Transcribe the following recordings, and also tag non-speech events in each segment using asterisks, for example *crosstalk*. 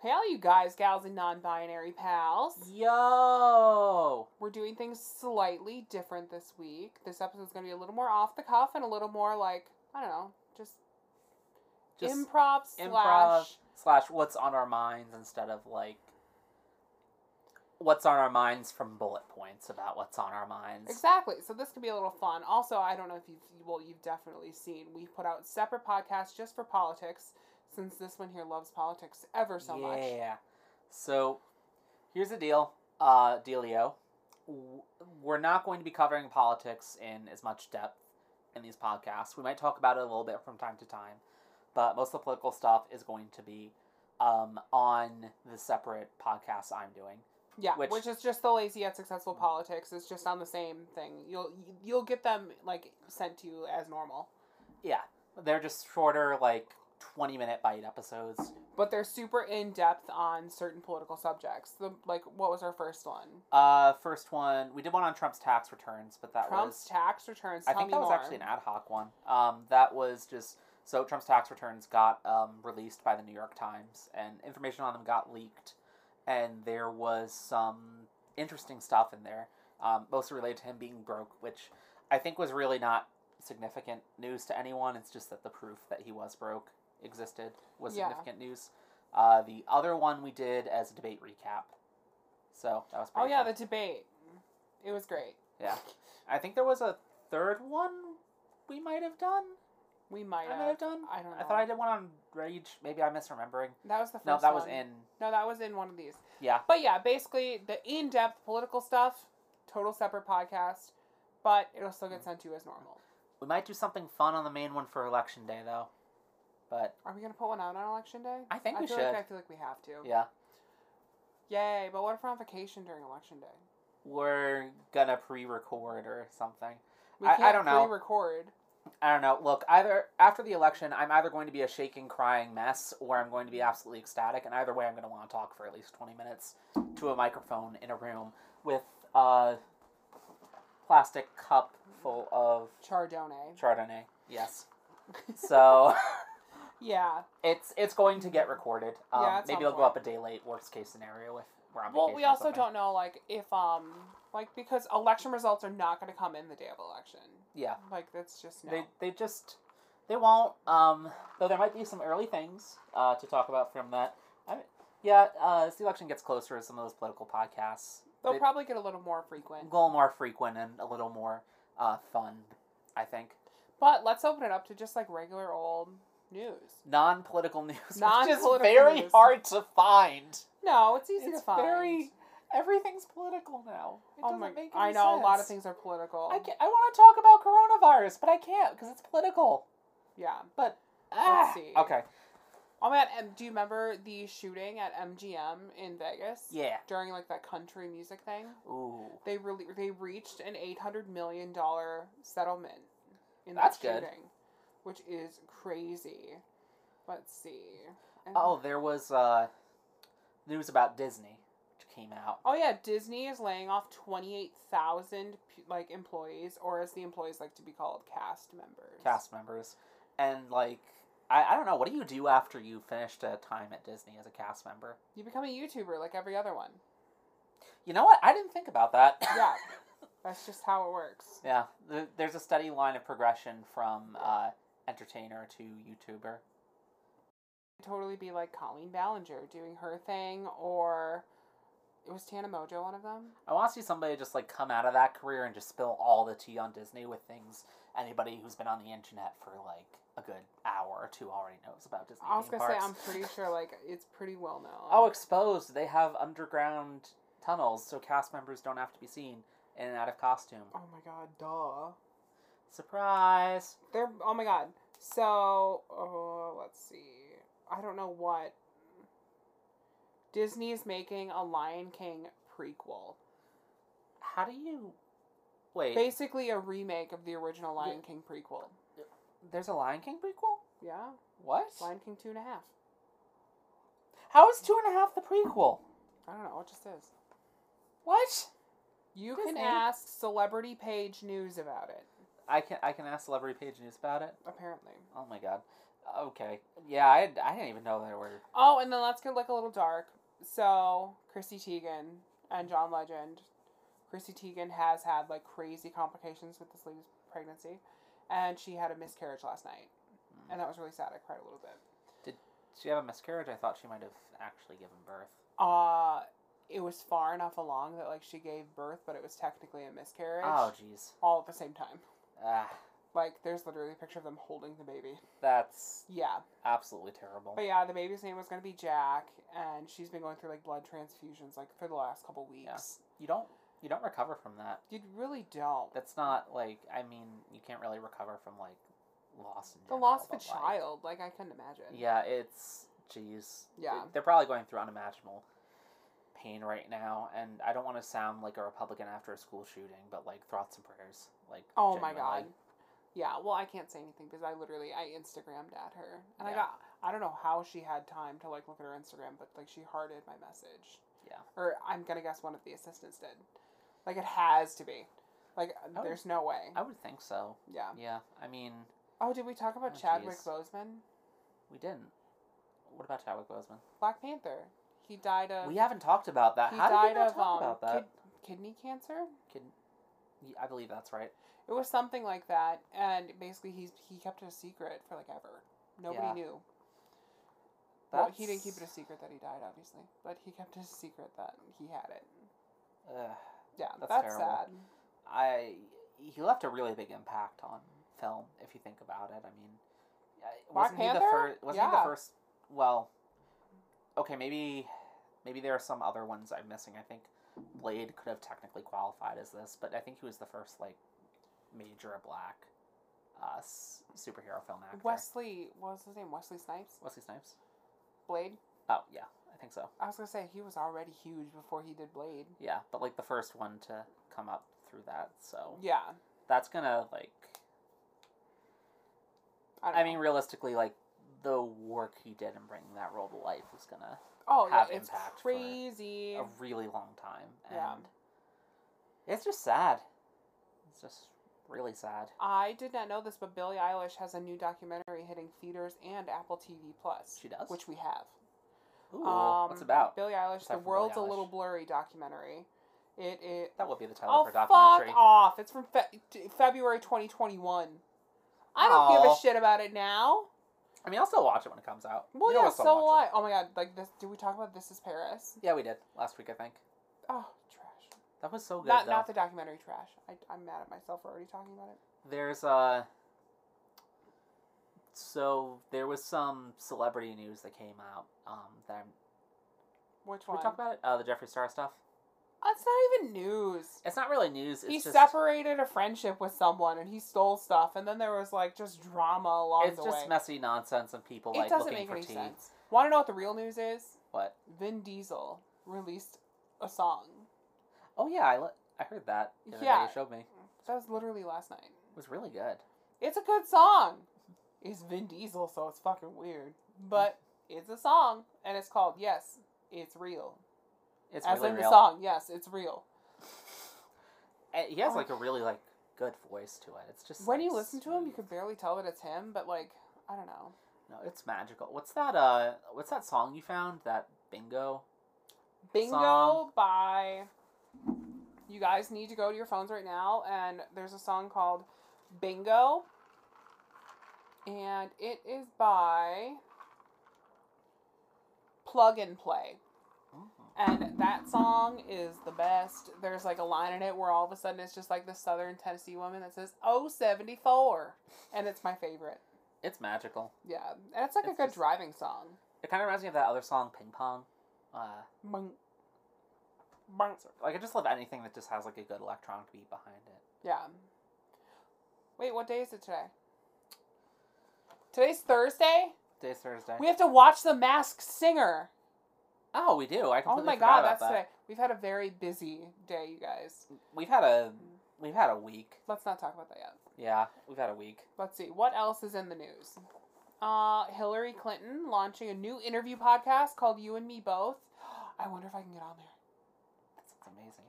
Hey, all you guys, gals, and non binary pals. Yo! We're doing things slightly different this week. This episode's going to be a little more off the cuff and a little more like, I don't know, just, Just improv improv slash. slash what's on our minds instead of like what's on our minds from bullet points about what's on our minds. Exactly. So this could be a little fun. Also, I don't know if you've well, you've definitely seen we put out separate podcasts just for politics, since this one here loves politics ever so much. Yeah. So here's the deal, uh, Dealio. We're not going to be covering politics in as much depth in these podcasts. We might talk about it a little bit from time to time, but most of the political stuff is going to be um, on the separate podcasts I'm doing. Yeah, Which- which, is just the lazy yet successful politics. It's just on the same thing. You'll you'll get them like sent to you as normal, Yeah, they're just shorter, like twenty minute bite episodes. but they're super in depth on certain political subjects. The like, what was our first one? Uh, first one we did one on Trump's tax returns, but that Trump's was tax returns. I Tell think me that was more. actually an ad hoc one. Um, that was just so Trump's tax returns got um, released by the New York Times, and information on them got leaked, and there was some interesting stuff in there, um, mostly related to him being broke, which I think was really not significant news to anyone. It's just that the proof that he was broke existed was Yeah. significant news. Uh, the other one we did as a debate recap, so that was Oh pretty yeah, fun. the debate. It was great. Yeah. I think there was a third one we might have done. We might I have. might have done. I don't know. I thought I did one on Rage. Maybe I'm misremembering. That was the first. No, that was one. in. No, that was in one of these. Yeah. But yeah, basically the in-depth political stuff, total separate podcast, but it'll still get sent to you as normal. We might do something fun on the main one for election day though. But Are we gonna put one out on election day? I think I we feel should. Like I feel like we have to. yeah, Yay! But what if we're on vacation during election day? we're gonna pre-record or something. We I- I don't know. Pre-record. I don't know. Look, either after the election, I'm either going to be a shaking, crying mess, or I'm going to be absolutely ecstatic. And either way, I'm going to want to talk for at least 20 minutes to a microphone in a room with a plastic cup full of Chardonnay. Chardonnay. Yes. *laughs* So. Yeah. It's it's going to get recorded. Um, Yeah, maybe it'll go up a day late. Worst case scenario if we're on Well, we also don't know like if um like because election results are not going to come in the day of election. Yeah, Like that's just no. they they just they won't. Um, though there might be some early things uh, to talk about from that. I, yeah, uh, as the election gets closer, some of those political podcasts They'll they- probably get a little more frequent. a little more frequent and a little more uh, fun. I think But let's open it up to just like regular old news. non-political news, *laughs* which is very news. hard to find. No, it's easy It's to find. very everything's political now. It oh my! I know a lot of things are political. I, I want to talk about coronavirus, but I can't because it's political. Yeah. But ah, see. Okay. Oh man! And do you remember the shooting at MGM in Vegas Yeah. during like that country music thing? Ooh. They really they reached an eight hundred million dollar settlement in That's that good. Which is crazy. Let's see. And- Oh, there was uh, news about Disney, which came out. Oh yeah, Disney is laying off twenty eight thousand like employees, or as the employees like to be called, cast members. Cast members, and like I, I don't know. What do you do after you finished a time at Disney as a cast member? You become a YouTuber like every other one. You know what? I didn't think about that. *laughs* Yeah. *laughs* That's just how it works. yeah. There's a steady line of progression from uh, entertainer to YouTuber. Totally be like Colleen Ballinger doing her thing, or it was Tana Mongeau one of them. I want to see somebody just like come out of that career and just spill all the tea on Disney with things anybody who's been on the internet for like a good hour or two already knows about Disney. I was theme gonna say. I'm pretty *laughs* sure like it's pretty well known. Oh, exposed! They have underground tunnels so cast members don't have to be seen in and out of costume. Oh my god, duh. Surprise! They're oh my god. So uh, let's see. I don't know what. Disney's making a Lion King prequel. How do you wait? Basically, a remake of the original Lion King prequel. There's a Lion King prequel. Yeah, What? Lion King two and a half. How is two and a half the prequel? I don't know. It just is. What? You Disney. can ask Celebrity Page News about it. I can I can ask Celebrity Page News about it. Apparently, Oh my god. Okay. Yeah, I, I didn't even know there were. Oh, and then let's get like a little dark. So Chrissy Teigen and John Legend. Chrissy Teigen has had like crazy complications with this lady's pregnancy, and she had a miscarriage last night, and that was really sad. I cried a little bit. Did she have a miscarriage? I thought she might have actually given birth. Uh, it was far enough along that like she gave birth, but it was technically a miscarriage. Oh, jeez. all at the same time. Ah, Like there's literally a picture of them holding the baby. that's Yeah, absolutely terrible. but yeah, the baby's name was gonna be Jack, and she's been going through like blood transfusions like for the last couple weeks. You don't you don't recover from that. You really don't. That's not like I mean you can't really recover from like loss in The general, loss of a but, like, child, like I couldn't imagine. Yeah, it's jeez. Yeah. They're probably going through unimaginable pain right now, and I don't want to sound like a Republican after a school shooting, but like thoughts and prayers. Like Oh my god. Yeah, well I can't say anything because I literally I Instagrammed at her. And I got I don't know how she had time to like look at her Instagram, but like she hearted my message. Yeah. Or I'm gonna guess one of the assistants did. Like it has to be. Like Oh. there's no way. I would think so. Yeah. Yeah, I mean Oh, did we talk about Oh, Chadwick jeez. Boseman? we didn't. What about Chadwick Boseman? Black Panther. He died of we haven't talked about that. he How died did we not of talk um about that? kid, kidney cancer. Kid... I believe that's right. It was something like that, and basically he's he kept it a secret for like ever. Nobody Yeah. knew. Well, he didn't keep it a secret that he died, obviously, but he kept it a secret that he had it. Ugh. Yeah, That's that's, sad. I he left a really big impact on film if you think about it. I mean, Black wasn't he the first? Wasn't he the first? Well, okay, maybe maybe there are some other ones I'm missing. I think Blade could have technically qualified as this, but I think he was the first like major black uh, superhero film actor. Wesley, what was his name? Wesley Snipes. Wesley Snipes. Blade. Oh yeah, I think so. I was gonna say he was already huge before he did Blade. Yeah, but like the first one to come up through that, so Yeah, that's gonna like I, don't I mean, realistically, like the work he did in bringing that role to life is gonna oh yeah, have it's impact for crazy. a really long time, and Yeah. it's just sad. It's just really sad. I did not know this, but Billie Eilish has a new documentary hitting theaters and Apple TV Plus. She does? which we have. Ooh, Um, what's about? Billie Eilish, Aside The World's Billie a Little Blurry documentary. It it. That would be the title Oh of her fuck documentary. off! It's from Fe- February twenty twenty one. I don't give a shit about it now. I mean, I'll still watch it when it comes out. Well, You yeah, so will I. Oh my god, like this. Did we talk about This Is Paris? Yeah, we did last week, I think. Oh, trash. That was so good. Not though. not the documentary trash. I, I'm mad at myself for already talking about it. There's uh so there was some celebrity news that came out. Um, that I'm, Which one? we talk about it? Uh, the Jeffree Star stuff. It's not even news. It's not really news. It's he just separated a friendship with someone and he stole stuff, and then there was like just drama along the way. it's just messy nonsense and people it like doesn't looking make for any tea. sense. Want to know what the real news is? What? Vin Diesel released a song. Oh yeah, I le- I heard that. Yeah. you showed me. That was literally last night. It was really good. It's a good song. It's Vin Diesel, so it's fucking weird. But it's a song, and it's called Yes, It's Real. It's As really in real. the song, Yes, It's Real. And he has Oh. like a really like good voice to it. It's just When like, you listen to him, you can barely tell that it's him, but like, I don't know. No, it's magical. What's that? Uh, what's that song you found? That bingo. Bingo Song. by. You guys need to go to your phones right now, and there's a song called Bingo. And it is by Plug and Play. And that song is the best. There's like a line in it where all of a sudden it's just like the southern Tennessee woman that says, Oh, 74. And it's my favorite. It's magical. Yeah. And it's like a good just- driving song. It kind of reminds me of that other song, Ping Pong. Uh, Bunk. Bunk. like I just love anything that just has like a good electronic beat behind it. Yeah. Wait, what day is it today? Today's Thursday? Today's Thursday. We have to watch The Masked Singer. Oh, we do. I can feel this. Oh my god, that's that. today. We've had a very busy day, you guys. We've had a we've had a week. Let's not talk about that yet. Yeah, we've had a week. Let's see. What else is in the news? Uh, Hillary Clinton launching a new interview podcast called You and Me Both. *gasps* I wonder if I can get on there. That sounds amazing.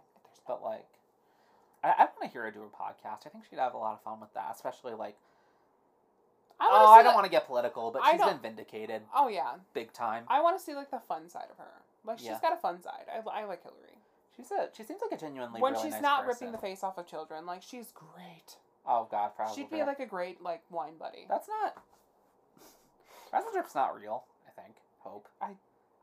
But like, I, I want to hear her do a podcast. I think she'd have a lot of fun with that, especially like. I oh, I don't like- want to get political, but I she's been vindicated Oh yeah, big time. I want to see like the fun side of her. Like she's Yeah. got a fun side. I, I like Hillary. She's a she seems like a genuinely when really she's nice not person. ripping the face off of children, like she's great. Oh God, probably. She'd be like a great like wine buddy. That's not. Wrestling trip's not real. I think. Hope. I-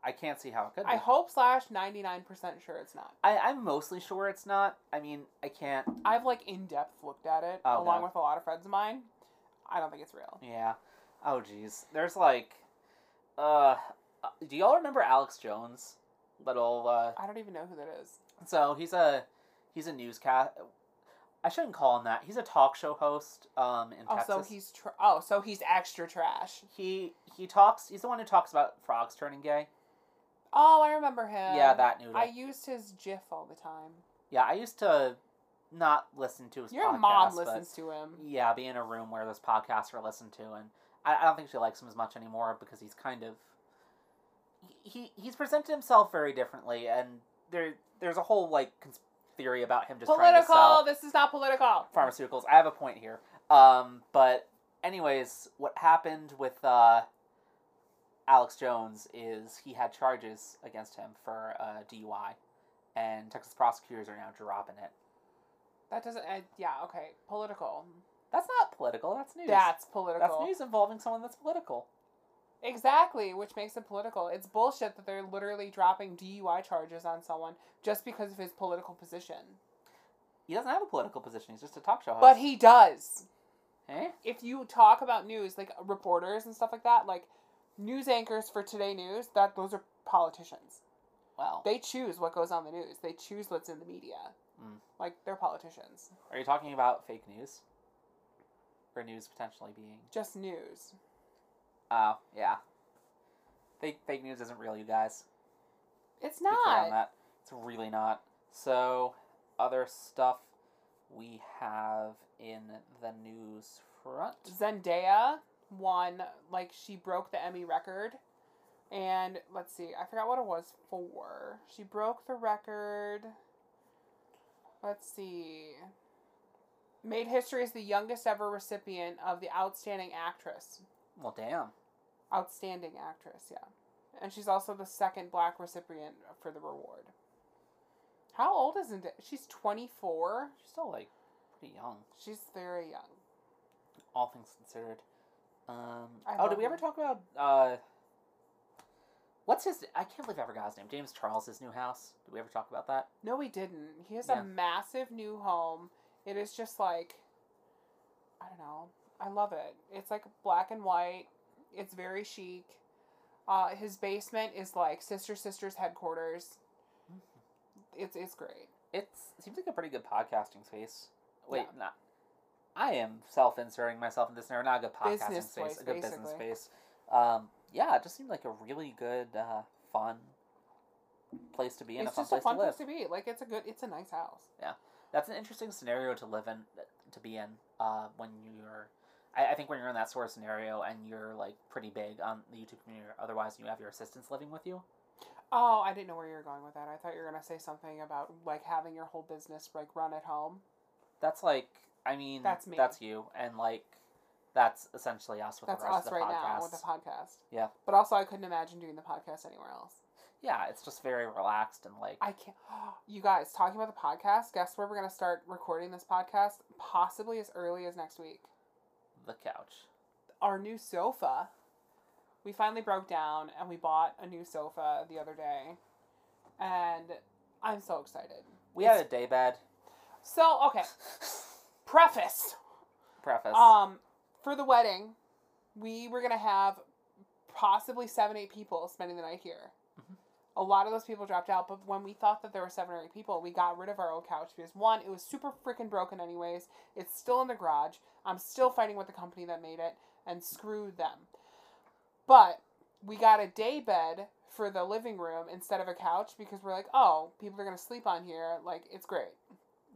I can't see how it could be. I hope slash ninety nine percent sure it's not. I, I'm mostly sure it's not. I mean, I can't. I've like in depth looked at it Oh, along God. with a lot of friends of mine. I don't think it's real. Yeah. Oh jeez. There's like, uh, uh, do y'all remember Alex Jones? Little. uh I don't even know who that is. So he's a he's a newscast. I shouldn't call him that. He's a talk show host. Um, in Oh, Texas. so he's tr- oh, so he's extra trash. he he talks. He's the one who talks about frogs turning gay. Oh, I remember him. yeah, that noodle. I used his GIF all the time. Yeah, I used to not listen to his Your podcast, mom listens to him. Yeah, be in a room where those podcasts are listened to, and I, I don't think she likes him as much anymore because he's kind of he he's presented himself very differently, and there there's a whole like cons- theory about him just trying to Political. This is not political. pharmaceuticals. I have a point here, um, but anyways, what happened with uh, Alex Jones is he had charges against him for uh, DUI, and Texas prosecutors are now dropping it. That doesn't. Uh, yeah. Okay. Political. That's not political. That's news. That's political. That's news involving someone that's political. Exactly, which makes it political. It's bullshit that they're literally dropping DUI charges on someone just because of his political position. He doesn't have a political position. He's just a talk show host. But he does. Eh? If you talk about news, like reporters and stuff like that, like news anchors for Today News, that those are politicians. Well, They choose what goes on the news. They choose what's in the media. Mm. Like they're politicians. are you talking about fake news? Or news potentially being? Just news. Oh, yeah. Fake fake news isn't real, you guys. It's not. that. It's really not. So, other stuff we have in the news front. Zendaya won, like, she broke the Emmy record. And let's see, I forgot what it was for. She broke the record. Let's see. Made history as the youngest ever recipient of the Outstanding Actress. Well, damn. Outstanding Actress, yeah. And she's also the second black recipient for the reward. How old isn't it? She's 24. She's still, like, pretty young, She's very young. all things considered. Um, oh, did we ever talk about, uh, what's his, I can't believe I forgot his name. James Charles' new house. Did we ever talk about that? No, we didn't. He has Yeah. a massive new home. It is just like, I don't know. I love it. It's like black and white. It's very chic. Uh, his basement is like Sister Sister's headquarters. It's it's great. It's, it seems like a pretty good podcasting space. Wait, Yeah. not. I am self-inserting myself in this narrative. Not a good podcasting Business space, place, a good business space. Um, yeah, it just seemed like a really good, uh, fun place to be in. it's a fun just place a fun to live. place to be. Like it's a good. It's a nice house. Yeah, that's an interesting scenario to live in, to be in. Uh, when you're, I, I think when you're in that sort of scenario and you're like pretty big on the YouTube community. Otherwise, you have your assistants living with you. Oh, I didn't know where you were going with that. I thought you were gonna say something about like having your whole business like run at home. That's like, I mean, That's me. That's you, and like, that's essentially us with That's the rest us of the right podcast. now with the podcast. Yeah. But also, I couldn't imagine doing the podcast anywhere else. yeah, it's just very relaxed and like. I can't. *gasps* You guys, talking about the podcast, guess where we're going to start recording this podcast? Possibly as early as next week. the couch. Our new sofa. We finally broke down and we bought a new sofa the other day. And I'm so excited. We had a day bed. So, okay, *laughs* preface. Preface. Um, for the wedding, we were going to have possibly seven, eight people spending the night here. Mhm. A lot of those people dropped out, but when we thought that there were seven or eight people, we got rid of our old couch because one, it was super freaking broken anyways. It's still in the garage. I'm still fighting with the company that made it, and screw them. But we got a day bed for the living room instead of a couch because we're like, oh, people are gonna sleep on here. Like, it's great.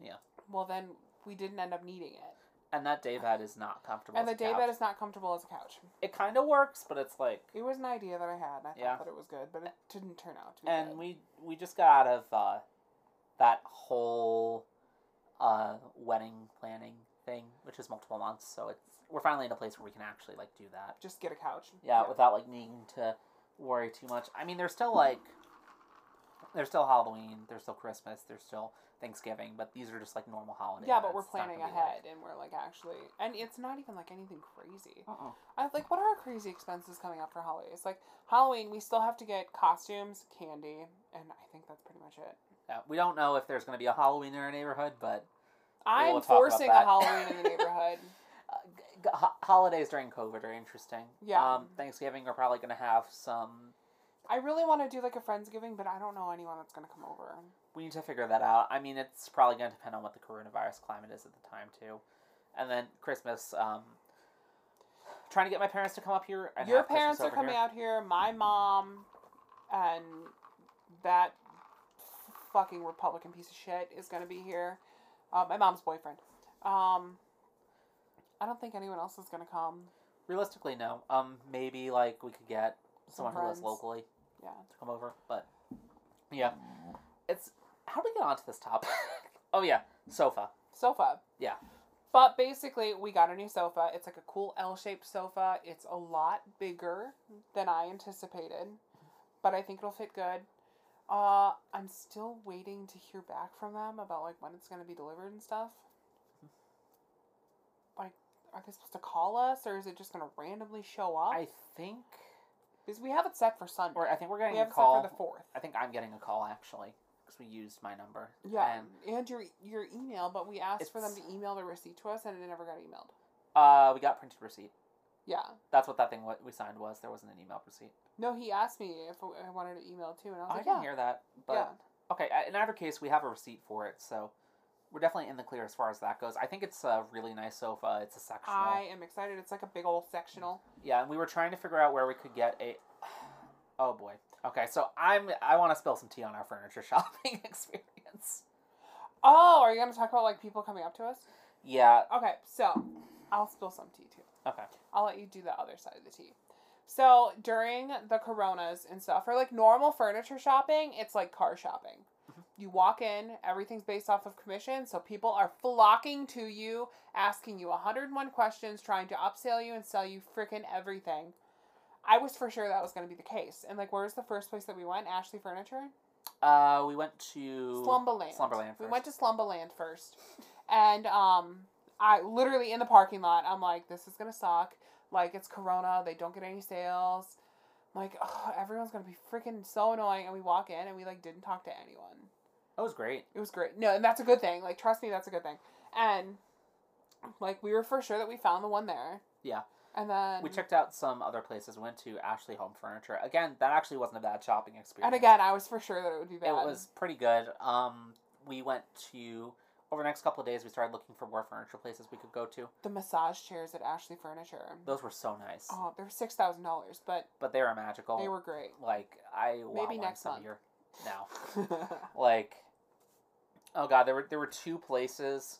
Yeah. Well, then we didn't end up needing it, and that day bed is not comfortable. and the as a day couch. bed is not comfortable as a couch. It kind of works, but it's like. It was an idea that I had, and I thought Yeah. that it was good, but it didn't turn out to be and good. we we just got out of uh, that whole uh, wedding planning thing, which is multiple months. So it's we're finally in a place where we can actually like do that. Just get a couch. Yeah, without like needing to worry too much. I mean, there's still like there's still Halloween, there's still Christmas, there's still Thanksgiving, but these are just like normal holidays. Yeah, but we're It's not planning gonna be, ahead, and we're like actually, and it's not even like anything crazy. Like, uh-uh. I like what are our crazy expenses coming up for holidays? Like Halloween, we still have to get costumes, candy, and I think that's pretty much it. Yeah, we don't know if there's going to be a Halloween in our neighborhood, but I'm talk about forcing a that. Halloween in the *laughs* neighborhood. uh, g- g- ho- holidays during COVID are interesting. Yeah. Um, Thanksgiving are probably going to have some. I really want to do like a friendsgiving, but I don't know anyone that's gonna come over. We need to figure that out. I mean, it's probably going to depend on what the coronavirus climate is at the time too, and then Christmas. Um, trying to get my parents to come up here. And Your parents are coming here. out here. My mom and that fucking Republican piece of shit is gonna be here. Uh, my mom's boyfriend. Um, I don't think anyone else is gonna come. Realistically, no. Um, maybe like we could get Some someone who lives locally Yeah. to come over, but yeah, it's how do we get onto this topic? *laughs* oh yeah, sofa. sofa. Yeah. But basically, we got a new sofa. It's like a cool L-shaped sofa. It's a lot bigger than I anticipated, but I think it'll fit good. Uh, I'm still waiting to hear back from them about like when it's gonna be delivered and stuff. Like, are they supposed to call us, or is it just gonna randomly show up? I think, because we have it set for Sunday. or I think we're we getting have a it call. set for the fourth. I think I'm getting a call actually because we used my number. Yeah, And and your your email, but we asked for them to email the receipt to us, and it never got emailed. uh, we got printed receipt. Yeah. That's what that thing what we signed was. There wasn't an email receipt. No, he asked me if I wanted to email too, and I was like, I like, can yeah, hear that, but yeah. okay. In either case, we have a receipt for it, so we're definitely in the clear as far as that goes. I think it's a really nice sofa. It's a sectional. I am excited. It's like a big old sectional. Yeah, and we were trying to figure out where we could get a. *sighs* Oh boy. Okay, so I'm I want to spill some tea on our furniture *laughs* shopping *laughs* experience. Oh, are you gonna talk about like people coming up to us? Yeah. Okay, so I'll spill some tea too. Okay. I'll let you do the other side of the tea. So during the coronas and stuff, for like normal furniture shopping, it's like car shopping. You walk in, everything's based off of commission, so people are flocking to you, asking you 101 questions, trying to upsell you and sell you freaking everything. I was for sure that was going to be the case. And like, where's the first place that we went? Ashley Furniture? Uh, we went to Slumberland. Slumberland We went to Slumberland first, and um, I literally in the parking lot. I'm like, this is gonna suck. Like it's Corona. They don't get any sales. I'm like, oh, everyone's gonna be freaking so annoying. And we walk in and we like didn't talk to anyone. That was great. It was great. No, and that's a good thing. Like trust me, that's a good thing. And like we were for sure that we found the one there. Yeah. And then We checked out some other places. We went to Ashley Home Furniture. Again, that actually wasn't a bad shopping experience. And again, I was for sure that it would be bad. it was pretty good. Um, we went to over the next couple of days. We started looking for more furniture places we could go to. the massage chairs at Ashley Furniture. Those were so nice, Oh, they were six thousand dollars, but but they were magical. they were great. like I Maybe next some month. year now. *laughs* like oh god there were there were two places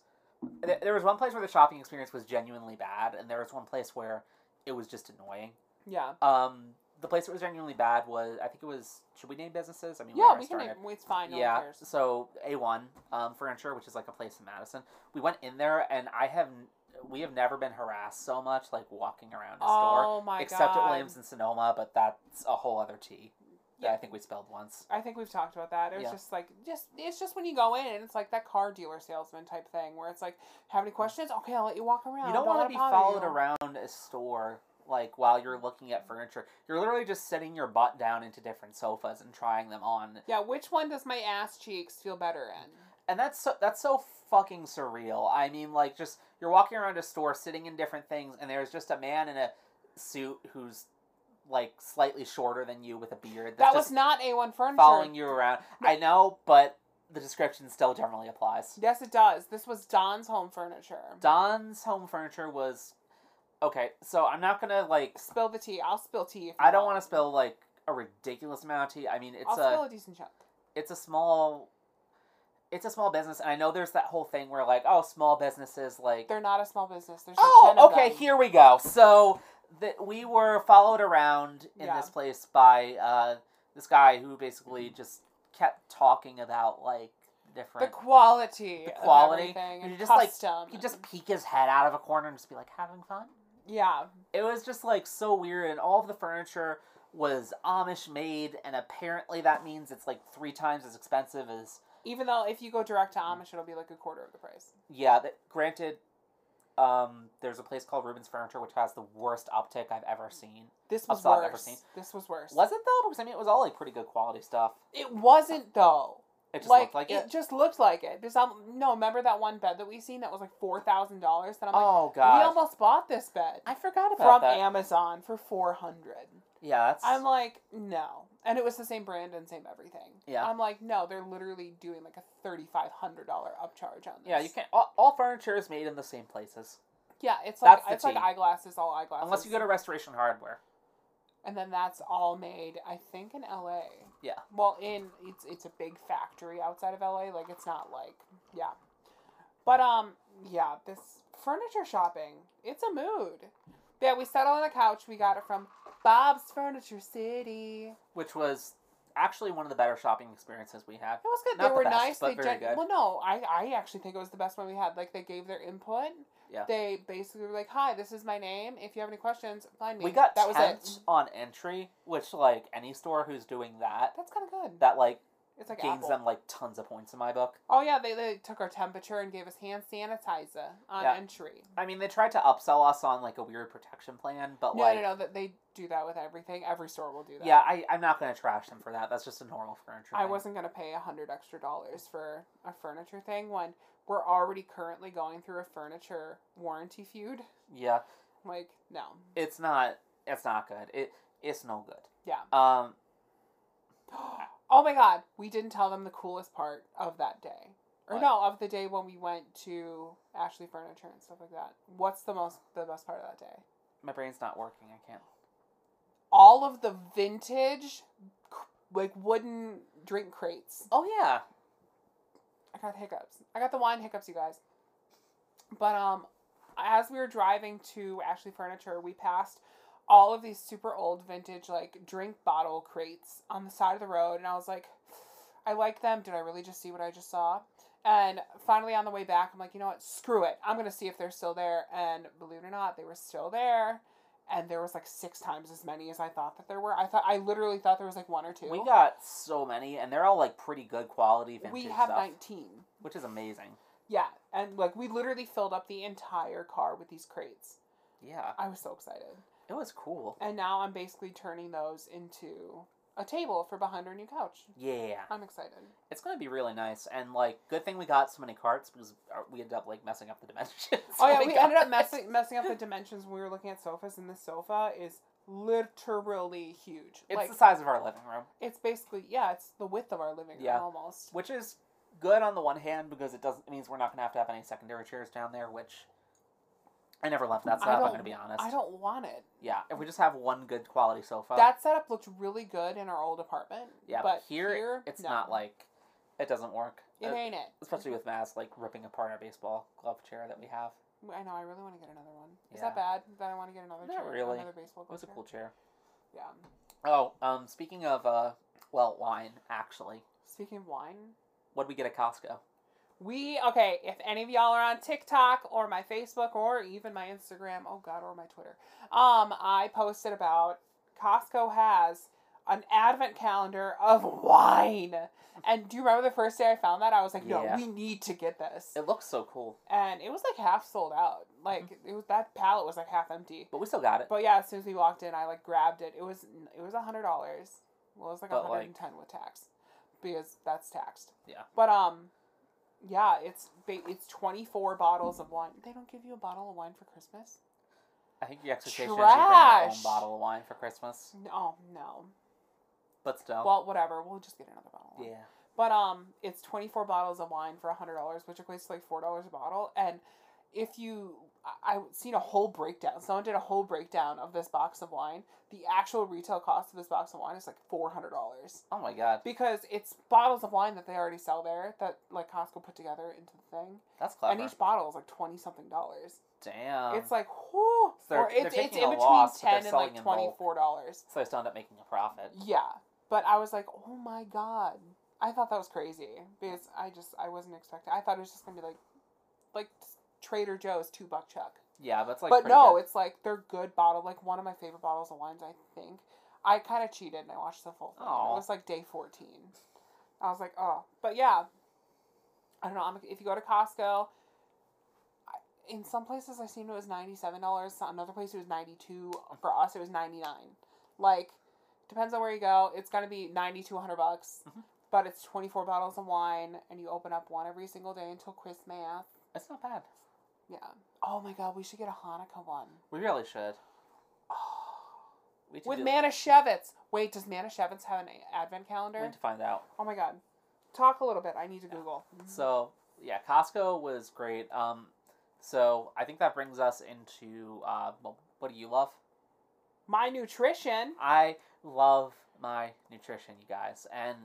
there, there was one place where the shopping experience was genuinely bad and there was one place where it was just annoying yeah. um the place that was genuinely bad was i think it was should we name businesses i mean Yeah, I we can. Name, it's fine. No yeah so a1 um, furniture which is like a place in madison we went in there and i have we have never been harassed so much like walking around a store Oh my except god! at williams and sonoma but that's a whole other tea Yeah. i think we spelled once I think we've talked about that. It was Yeah. just like just it's just when you go in and it's like that car dealer salesman type thing where it's like, have any questions? Okay, I'll let you walk around. You don't want want to be followed around a store like while you're looking at furniture. You're literally just sitting your butt down into different sofas and trying them on. Yeah, which one does my ass cheeks feel better in? And that's so, that's so fucking surreal. I mean, like just you're walking around a store sitting in different things and there's just a man in a suit who's like slightly shorter than you with a beard That was not A1 furniture. following you around. I know, but the description still generally applies. Yes, it does. This was Don's home furniture. Don's home furniture was okay, so I'm not gonna like Spill the tea. I'll spill tea. If you I don't want to spill like a ridiculous amount of tea. I mean, it's I'll a spill a decent chunk. it's a small it's a small business, and I know there's that whole thing where like oh small businesses like They're not a small business. There's like 10 oh of okay them. here we go. So that we were followed around in Yeah. this place by uh, this guy who basically just kept talking about like different The quality. The quality. and just, like. He'd just peek his head out of a corner and just be like having fun. Yeah. It was just like so weird, and all of the furniture was Amish made, and apparently that means it's like three times as expensive as Even though if you go direct to Amish, it'll be like a quarter of the price. yeah. That granted, um, there's a place called Rubens Furniture which has the worst uptick I've ever seen. This was Upside I've ever worse. seen. This was worse. Was it though? Because I mean, it was all like pretty good quality stuff. It wasn't though. It just like, looked like it, it. just looked like it. Because I'm, no, remember that one bed that we seen that was like four thousand dollars? That I'm like, oh god, we almost bought this bed I forgot about that. from that. Amazon for four hundred. yeah, that's I'm like, no, and it was the same brand and same everything. Yeah. I'm like, no, they're literally doing like a thirty five hundred dollar upcharge on this. yeah. You can't. All, all furniture is made in the same places, Yeah, it's like it's like eyeglasses, all eyeglasses. unless you go to Restoration Hardware. and then that's all made, I think, in L.A. Yeah. Well, in it's it's a big factory outside of L.A. Like it's not like yeah, but um yeah, this furniture shopping, it's a mood. Yeah, we settled on the couch. We got it from Bob's Furniture City. which was actually one of the better shopping experiences we had. It was good. Not they the were best, nice. but they very gen- good. Well, no, I I actually think it was the best one we had. Like they gave their input. Yeah. They basically were like, "Hi, this is my name. If you have any questions, find me." We got that was it. on entry, which like any store who's doing that, That's kind of good. that like It's like gains Apple. them like tons of points in my book. Oh yeah, they, they took our temperature and gave us hand sanitizer on Yeah. entry. I mean, they tried to upsell us on like a weird protection plan, but No, like, no, no. That they do that with everything. Every store will do that. yeah, I I'm not gonna trash them for that. That's just a normal furniture. I thing. wasn't gonna pay a hundred extra dollars for a furniture thing when we're already currently going through a furniture warranty feud. Yeah, Like, no. it's not. It's not good. It it's no good. Yeah. Um. *gasps* oh my god, we didn't tell them the coolest part of that day. Or What? no, of the day when we went to Ashley Furniture and stuff like that. What's the most the best part of that day? My brain's not working. I can't. All of the vintage like wooden drink crates. Oh yeah. I got hiccups. I got the wine hiccups, you guys. But um, as we were driving to Ashley Furniture, we passed all of these super old vintage like drink bottle crates on the side of the road, and I was like, I like them. Did I really just see what I just saw? And finally, on the way back, I'm like, you know what? Screw it. I'm gonna see if they're still there. And believe it or not, they were still there. And there was like six times as many as I thought that there were. I thought I literally thought there was like one or two. We got so many, and they're all like pretty good quality vintage we have stuff, nineteen. which is amazing. Yeah, and like we literally filled up the entire car with these crates. Yeah, I was so excited. It was cool. And now I'm basically turning those into a table for behind our new couch. Yeah, I'm excited. it's gonna be really nice, and like, good thing we got so many carts because we ended up like messing up the dimensions. Oh *laughs* yeah, when we ended up messing messing up the dimensions when we were looking at sofas, and the sofa is literally huge. It's like the size of our living room, it's basically yeah, it's the width of our living room Yeah. almost. which is good on the one hand because it doesn't it means we're not gonna have to have any secondary chairs down there, which I never left that setup. I'm gonna be honest. I don't want it. Yeah, if we just have one good quality sofa. that setup looked really good in our old apartment. yeah, but here, here it's no. not like it doesn't work. it Uh, ain't it. especially with Mass like ripping apart our baseball glove chair that we have. I know. I really want to get another one. Is Yeah. that bad that I want to get another Not chair? really. Another baseball It was a cool chair. Yeah. Oh, um, speaking of uh, well, wine actually. Speaking of wine, What would we get at Costco? We okay. If any of y'all are on TikTok or my Facebook or even my Instagram, oh god, or my Twitter, um, I posted about Costco has an advent calendar of wine. And do you remember the first day I found that? I was like, no, Yeah. we need to get this. It looks so cool, And it was like half sold out. Like Mm-hmm. it was that pallet was like half empty. but we still got it. But yeah, as soon as we walked in, I like grabbed it. It was it was a hundred dollars. Well, it was like a hundred like- with tax, because that's taxed. Yeah. But um, yeah, it's it's twenty four bottles of wine. They don't give you a bottle of wine for Christmas. I think the expectation is you bring your own bottle of wine for Christmas, No, no. but still. Well, whatever. We'll just get another bottle. Yeah. But um, it's twenty four bottles of wine for hundred dollars, which equates to like four dollars a bottle. And if you, I, I've seen a whole breakdown. Someone did a whole breakdown of this box of wine. The actual retail cost of this box of wine is like four hundred dollars Oh my god, because it's bottles of wine that they already sell there that like Costco put together into the thing, that's clever. and each bottle is like twenty something dollars. Damn. it's like whoo, So or it's it's in between loss, ten and like twenty four dollars. so they still end up making a profit. Yeah, but I was like, oh my god, I thought that was crazy because I just I wasn't expecting. I thought it was just gonna be like, like Trader Joe's two buck chuck. Yeah, that's like. but no, good. it's like they're good bottle. Like one of my favorite bottles of wines, I think. I kind of cheated and I watched the full thing. Aw. It was like day fourteen. I was like, oh, but yeah. I don't know. If you go to Costco, in some places I seen it was ninety seven dollars. Another place it was ninety two. For us, it was ninety nine. Like, depends on where you go. It's gonna be ninety to hundred bucks. Mhm. But it's twenty four bottles of wine, and you open up one every single day until Christmas. It's not bad. Yeah. Oh my god, we should get a Hanukkah one. We really should. *gasps* We should With do- Manischewitz. Wait, does Manischewitz have an advent We calendar? need to find out. Oh my god. Talk a little bit. I need to Google. So yeah, Costco was great. Um, so I think that brings us into uh, well, what do you love? My nutrition. I love my nutrition, you guys, and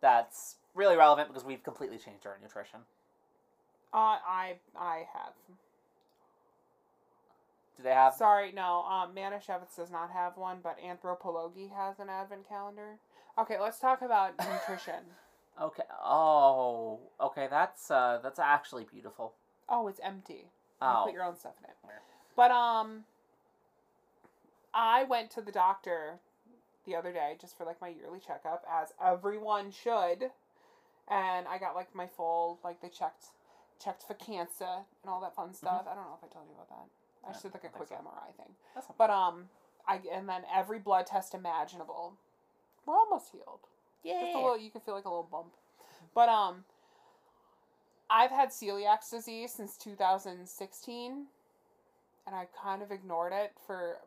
that's really relevant because we've completely changed our nutrition. Uh, I I have. Do they have? Sorry, no. Um, Manischewitz does not have one, but Anthropologie has an advent calendar. Okay, let's talk about *laughs* nutrition. Okay. Oh, okay. That's uh, that's actually beautiful. Oh, it's empty. You Oh, put your own stuff in it. But um, I went to the doctor the other day just for like my yearly checkup, as everyone should, and I got like my full like they checked checked for cancer and all that fun stuff. I don't know if I told you about that. I just did like a quick so. MRI thing. But um, I and then every blood test imaginable. We're almost healed. Yeah. Just a little, you can feel like a little bump. But um, I've had celiac disease since 2016, and I kind of ignored it for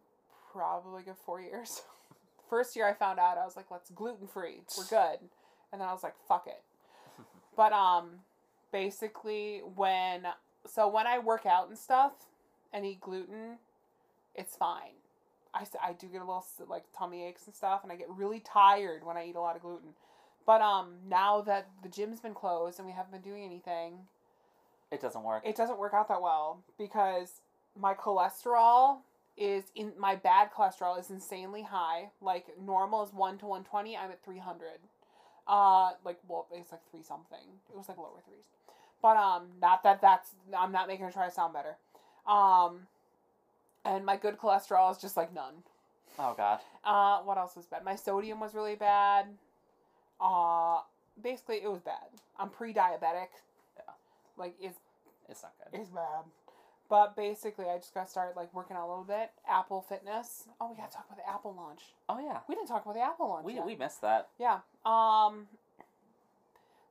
probably a good four years. *laughs* First year I found out, I was like, "Let's gluten free. We're *laughs* good," and then I was like, "Fuck it." *laughs* But um, basically, when so when I work out and stuff eat gluten, it's fine. I, I do get a little like tummy aches and stuff, and I get really tired when I eat a lot of gluten. But um, now that the gym's been closed and we haven't been doing anything, It doesn't work. it doesn't work out that well because my cholesterol is in my bad cholesterol is insanely high. Like normal is one to one twenty. I'm at three hundred. Uh, like well, it's like three something. It was like lower threes, but um, not that that's. I'm not making it try to sound better. Um, and my good cholesterol is just like none. oh God. Uh, what else was bad? My sodium was really bad. Uh, basically it was bad. I'm pre-diabetic. Yeah. Like it's It's not good. it's bad. But basically, I just got started like working out a little bit. Apple Fitness. Oh, we gotta talk about the Apple launch. Oh yeah. We didn't talk about the Apple launch. We yet. we missed that. Yeah. Um.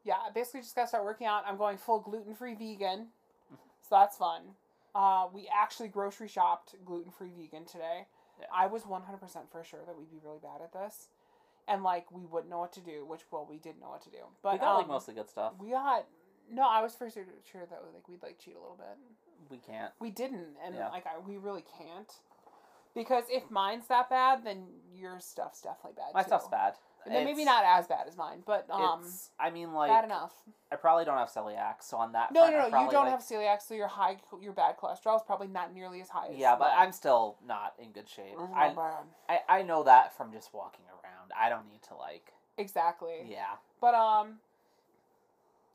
Yeah, I basically just gotta start working out. I'm going full gluten free vegan, so that's fun. Uh, we actually grocery shopped gluten free vegan today. Yeah. I was 100% for sure that we'd be really bad at this, and like we wouldn't know what to do. Which well, we didn't know what to do, but we got like um, mostly good stuff. we got no. I was for sure sure that like we'd like cheat a little bit. We can't. We didn't, and Yeah. like I, we really can't. Because if mine's that bad, then your stuff's definitely bad. My too. stuff's bad. Maybe not as bad as mine, but um, it's, I mean, like bad enough. I probably don't have celiac, so on that. No, front, no, no. You don't like- have celiac, so your high, your bad cholesterol is probably not nearly as high. as Yeah, but mine. I'm still not in good shape. It's I. I I know that from just walking around. I don't need to like. Exactly. Yeah. But um,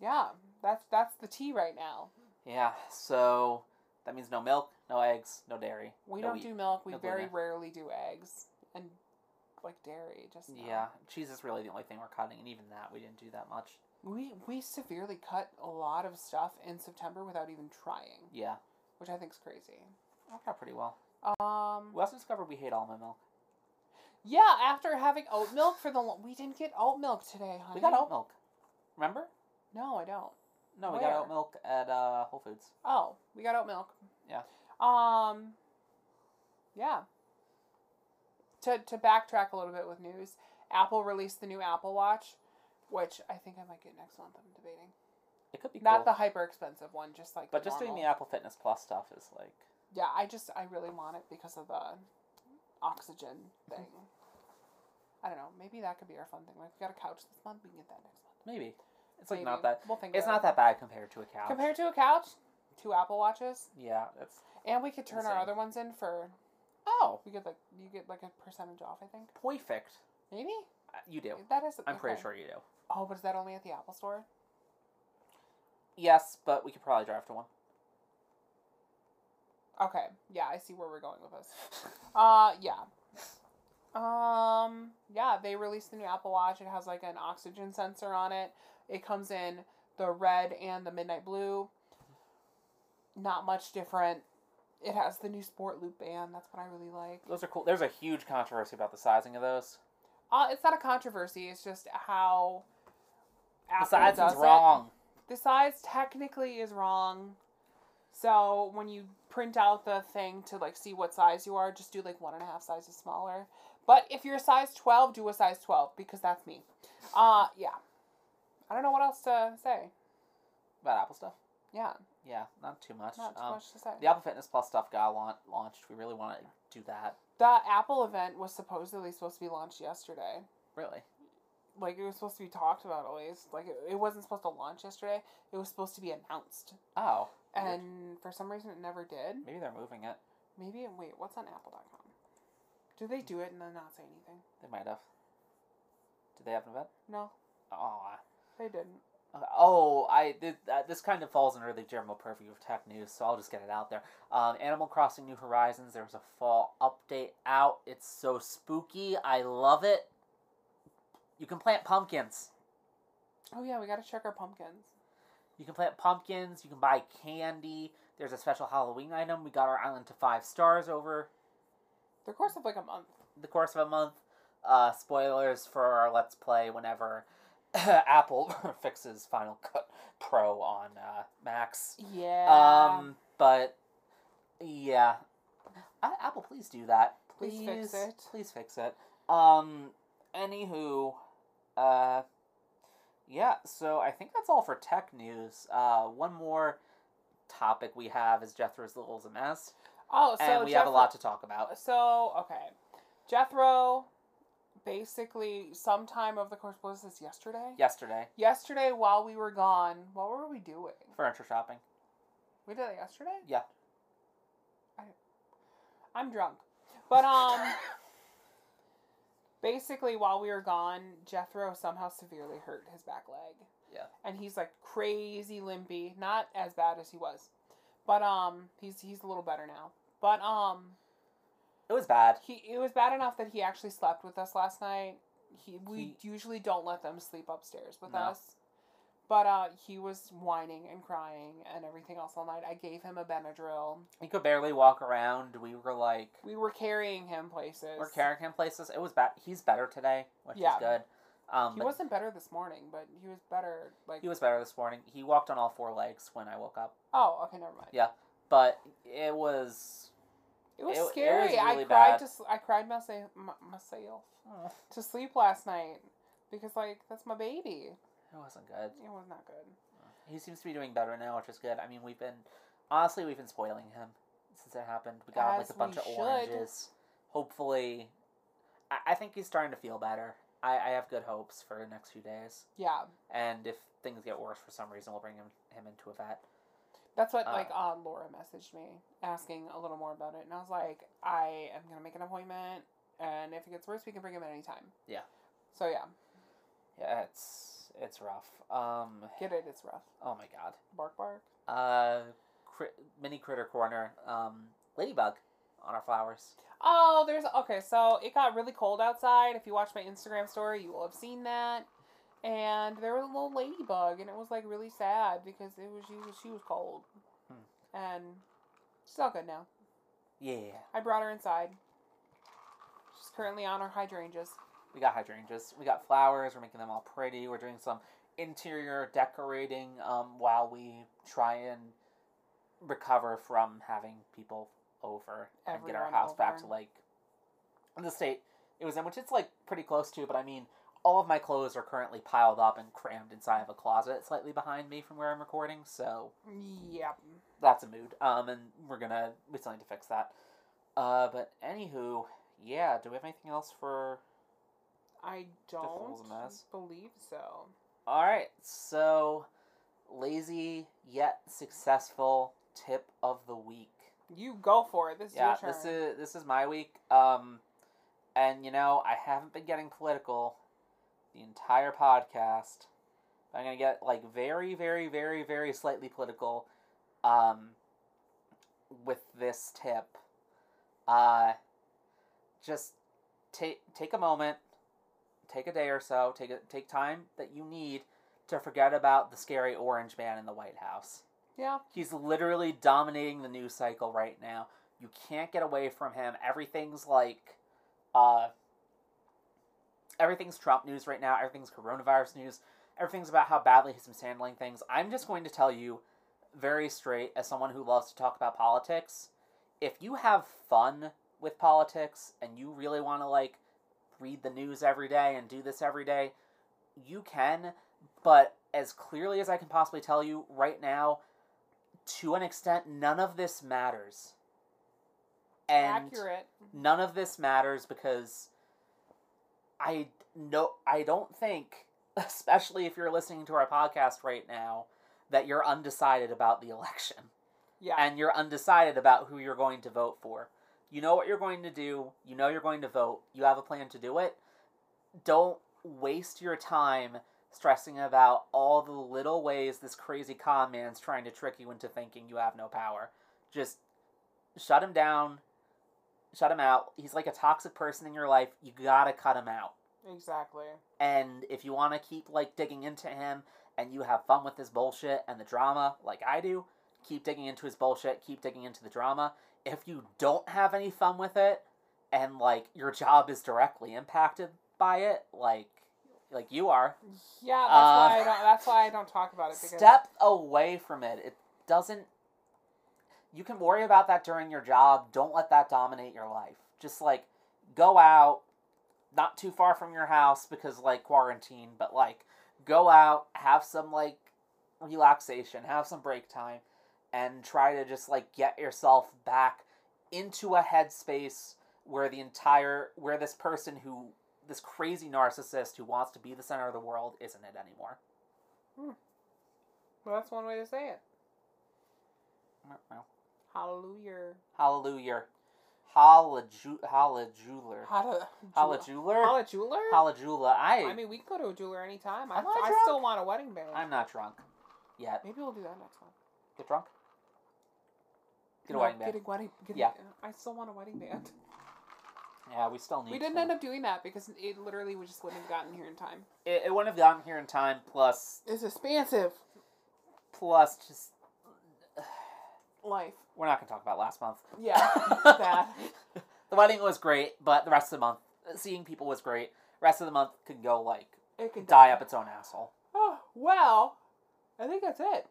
yeah, that's that's the tea right now. Yeah. So that means no milk, no eggs, no dairy. We no don't wheat. do milk. We no very gluten. rarely do eggs and like dairy. Just no. Yeah, cheese is really the only thing we're cutting, and even that we didn't do that much. We we severely cut a lot of stuff in September without even trying, Yeah, which I think is crazy. worked out pretty well. Um. We also discovered we hate almond milk. Yeah, after having oat milk for the lo- we didn't get oat milk today, honey. We got oat milk. Remember? No, I don't. No, we got oat milk at uh, Whole Foods. Oh, we got oat milk. Yeah. Um. Yeah. To to backtrack a little bit with news, Apple released the new Apple Watch, which I think I might get next month. I'm debating. It could be Not cool. the hyper expensive one, just like. but just doing the. Apple Fitness Plus stuff is like. Yeah, I just I really want it because of the oxygen mm-hmm. thing. I don't know. Maybe that could be our fun thing. Like we got a couch this month, we can get that next month. Maybe. It's like Maybe. not that. We'll think. It's not it. that bad compared to a couch. compared to a couch. Two Apple Watches, Yeah, that's. and we could turn our other ones in for. Oh, We get like you get like a percentage off. I think perfect. maybe Uh, You do. that is. I'm pretty sure you do. Oh, but is that only at the Apple Store? Yes, but we could probably drive to one. Okay, yeah, I see where we're going with this. *laughs* Uh, yeah. Um, yeah, they released the new Apple Watch. It has like an oxygen sensor on it. It comes in the red and the midnight blue. Not much different. It has the new Sport Loop band. That's what I really like. Those are cool. There's a huge controversy about the sizing of those. Uh, it's not a controversy. It's just how The size does is it. wrong. The size technically is wrong. So when you print out the thing to like see what size you are, just do like one and a half sizes smaller. But if you're a size twelve, do a size twelve because that's me. Uh yeah. I don't know what else to say. About Apple stuff. Yeah, Yeah, not too much. not too um, much to say. The Apple Fitness Plus stuff got laun- launched. We really want to do that. The Apple event was supposedly supposed to be launched yesterday. Really. Like it was supposed to be talked about at least. Like it, it wasn't supposed to launch yesterday. It was supposed to be announced. Oh. weird. And for some reason it never did. maybe they're moving it. Maybe wait, what's on apple.com? Do they do it and then not say anything? They might have. Did they have an event? No, Aw. they didn't. Oh, I did. Uh, this kind of falls under the general purview of tech news, so I'll just get it out there. Um, Animal Crossing New Horizons. There was a fall update out. It's so spooky. I love it. You can plant pumpkins. Oh yeah, we gotta check our pumpkins. You can plant pumpkins. You can buy candy. There's a special Halloween item. We got our island to five stars over The course of like a month. the course of a month. Uh, spoilers for our Let's Play whenever *laughs* Apple *laughs* fixes Final Cut Pro on uh, Macs. Yeah. Um, but yeah, I, Apple, please do that. Please fix it. Please fix it. Um, anywho, uh, yeah. So I think that's all for tech news. Uh, one more topic we have is Jethro's Little's a mess, oh, so and we have a lot to talk about. So okay, Jethro, basically, sometime over the course was this yesterday? Yesterday, Yesterday, while we were gone, what were we doing? furniture shopping. We did it yesterday. Yeah. I, I'm drunk, but um, basically, while we were gone, Jethro somehow severely hurt his back leg. Yeah. And he's like crazy limpy, not as bad as he was, but um, he's he's a little better now. But um, It was bad. he it was bad enough that he actually slept with us last night. He we He- usually don't let them sleep upstairs with No. us. But uh he was whining and crying and everything else all night. I gave him a Benadryl. He could barely walk around. We were like, We were carrying him places. we're carrying him places. It was bad. He's better today, which Yeah. is good. Um, He wasn't better this morning, but he was better like he was better this morning. He walked on all four legs when I woke up. Oh, okay, never mind. Yeah. But it was It was It- it was scary. I cried bad. to I cried myself myself to sleep last night because like that's my baby. it wasn't good. It was not good. He seems to be doing better now, which is good. I mean, we've been honestly we've been spoiling him since it happened. We got him As like a bunch of should. oranges. Hopefully, I, I think he's starting to feel better. I, I have good hopes for the next few days. Yeah. And if things get worse for some reason, we'll bring him him into a vet. That's what Uh, like uh, Laura messaged me asking a little more about it, and I was like, I am gonna make an appointment, and if it gets worse, we can bring him at any time. Yeah. So yeah, Yeah, it's it's rough. Um, get it. It's rough. oh my god. Bark, bark. Uh, cri- mini critter corner. Um, ladybug on our flowers. Oh, there's okay. So it got really cold outside. If you watch my Instagram story, you will have seen that. And there was a little ladybug, and it was like really sad because it was she was she was cold, Hmm. and she's all good now. Yeah, I brought her inside. She's currently on her hydrangeas. we got hydrangeas. We got flowers. We're making them all pretty. We're doing some interior decorating um, while we try and recover from having people over and get our Everyone house back to like the state it was in, which it's like pretty close to. But I mean, all of my clothes are currently piled up and crammed inside of a closet slightly behind me from where I'm recording. So Yep. that's a mood. Um, and we're gonna we still need to fix that. Uh, but anywho, yeah. Do we have anything else for? I don't believe so. All right. So, lazy yet successful tip of the week. You go for it. This is yeah, your turn. this is this is my week. Um, and you know I haven't been getting political the entire podcast. I'm gonna get like very, very, very, very slightly political. Um, with this tip. Uh, just take take a moment, take a day or so, take a, take time that you need to forget about the scary orange man in the White House. Yeah. He's literally dominating the news cycle right now. You can't get away from him. Everything's like, uh, everything's Trump news right now. Everything's coronavirus news. Everything's about how badly he's been handling things. I'm just going to tell you very straight, as someone who loves to talk about politics, if you have fun with politics and you really want to like read the news every day and do this every day, you can. But as clearly as I can possibly tell you right now, to an extent, none of this matters. And Accurate. none of this matters because I no I don't think, *laughs* especially if you're listening to our podcast right now, that you're undecided about the election Yeah. and you're undecided about who you're going to vote for. You know what you're going to do, you know you're going to vote, you have a plan to do it. Don't waste your time stressing about all the little ways this crazy con man's trying to trick you into thinking you have no power. Just shut him down, shut him out. He's like a toxic person in your life. You gotta cut him out. exactly. And if you want to keep like digging into him and you have fun with his bullshit and the drama like I do, keep digging into his bullshit, keep digging into the drama. If you don't have any fun with it and like your job is directly impacted by it, like like you are, Yeah, that's Uh, why I don't. That's why I don't talk about it because step away from it. It doesn't you can worry about that during your job. Don't let that dominate your life. Just like go out not too far from your house because like quarantine, but like go out, have some like relaxation, have some break time and try to just like get yourself back into a headspace where the entire where this person who this crazy narcissist who wants to be the center of the world isn't it anymore. Hmm. well, that's one way to say it. Hallelujah. Hallelujah. Hallelujah. How to Hallelujah. Holla jeweler? Hallelujah. I, I mean, we can go to a jeweler anytime. I, Am I I drunk? still want a wedding band. I'm not drunk yet. Maybe we'll do that next time. Get drunk? Get a No, wedding band. Get a wedding. Get Yeah. A, I still want a wedding band. Yeah, we still need We didn't to. end up doing that because it literally we just wouldn't have gotten here in time. It, it wouldn't have gotten here in time. Plus, It's expensive. plus, just *sighs* Life. We're not gonna talk about last month. Yeah. *laughs* Bad. The wedding was great, but the rest of the month, seeing people was great. Rest of the month could go like It can die up its own asshole. Oh well. I think that's it.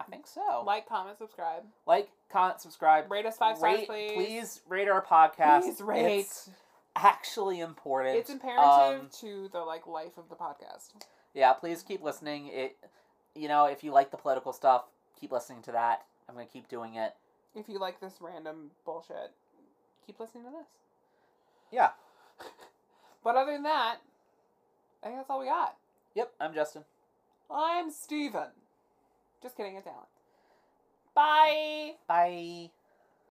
I think so. Like, comment, subscribe. Like, comment, subscribe. Rate us five stars, Rate- please. Please rate our podcast. Please rate. It's actually important. It's imperative Um, to the like life of the podcast. yeah, please keep listening. It, you know, if you like the political stuff, keep listening to that. I'm gonna keep doing it. If you like this random bullshit, keep listening to this. Yeah. *laughs* But other than that, I think that's all we got. Yep. I'm Justin. I'm Steven. Just kidding, it's Alan. Bye. Bye.